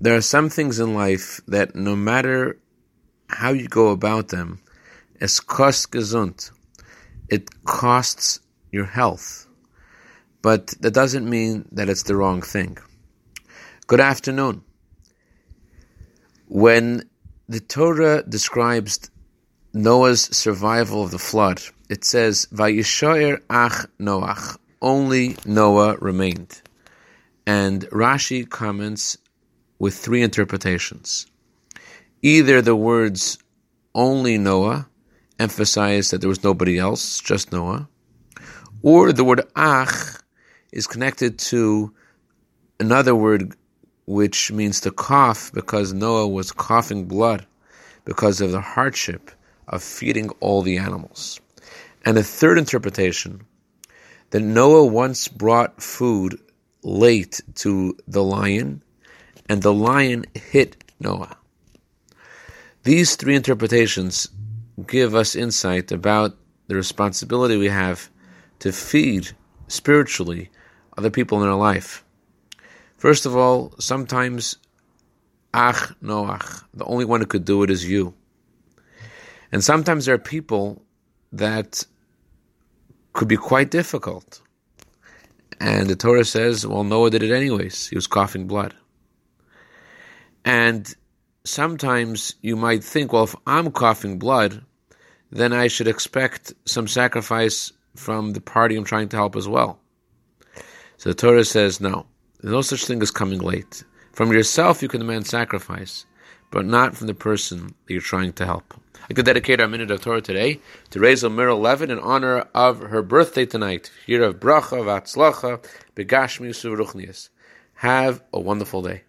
there are some things in life that no matter how you go about them, es kost gesund, it costs your health. But that doesn't mean that it's the wrong thing. Good afternoon. When the Torah describes Noah's survival of the flood, it says, Vayishoyer ach Noach, only Noah remained. And Rashi comments with three interpretations. Either the words only Noah emphasize that there was nobody else, just Noah, or the word ach is connected to another word which means to cough because Noah was coughing blood because of the hardship of feeding all the animals. And a third interpretation that Noah once brought food late to the lion, and the lion hit Noah. These three interpretations give us insight about the responsibility we have to feed spiritually other people in our life. First of all, sometimes Ach Noach, the only one who could do it is you. And sometimes there are people that could be quite difficult. And the Torah says, well, Noah did it anyways. He was coughing blood. And sometimes you might think, well, if I'm coughing blood, then I should expect some sacrifice from the party I'm trying to help as well. So the Torah says, no. No such thing as coming late. From yourself, you can demand sacrifice, but not from the person that you're trying to help. I could dedicate our minute of Torah today to Razel Mira Levin in honor of her birthday tonight. Year of bracha, vatzlacha, begashmi, suruchnias. Have a wonderful day.